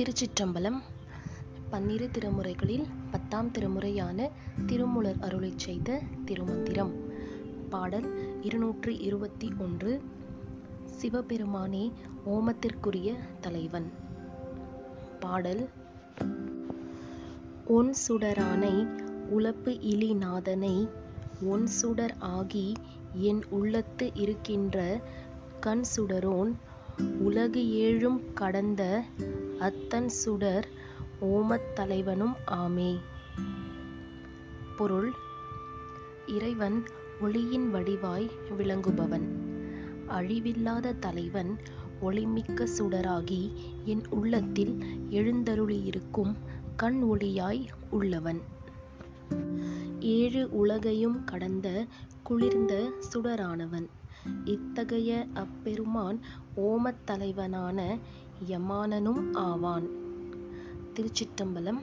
திருச்சிற்றம்பலம் பன்னிரு திருமுறைகளில் பத்தாம் திருமுறையான திருமுலர் அருளை செய்த திருமந்திரம். பாடல் இருநூற்று இருபத்தி ஒன்று. சிவபெருமானே ஓமத்திற்குரிய தலைவன். பாடல் ஒன் சுடரானை உலப்பு இலிநாதனை ஒன் சுடர் ஆகி என் உள்ளத்து இருக்கின்ற கண் சுடரோன் உலகு ஏழும் கடந்த அத்தன் சுடர் ஓமத் தலைவனும் ஆமே. பொருள் இறைவன் ஒளியின் வடிவாய் விளங்குபவன். அழிவில்லாத தலைவன் ஒளிமிக்க சுடராகி என் உள்ளத்தில் எழுந்தருளியிருக்கும் கண் ஒளியாய் உள்ளவன். ஏழு உலகையும் கடந்த குளிர்ந்த சுடரானவன். இத்தகைய அப்பெருமான் ஓமத் தலைவனான யமானனும் ஆவான். திருச்சிற்றம்பலம்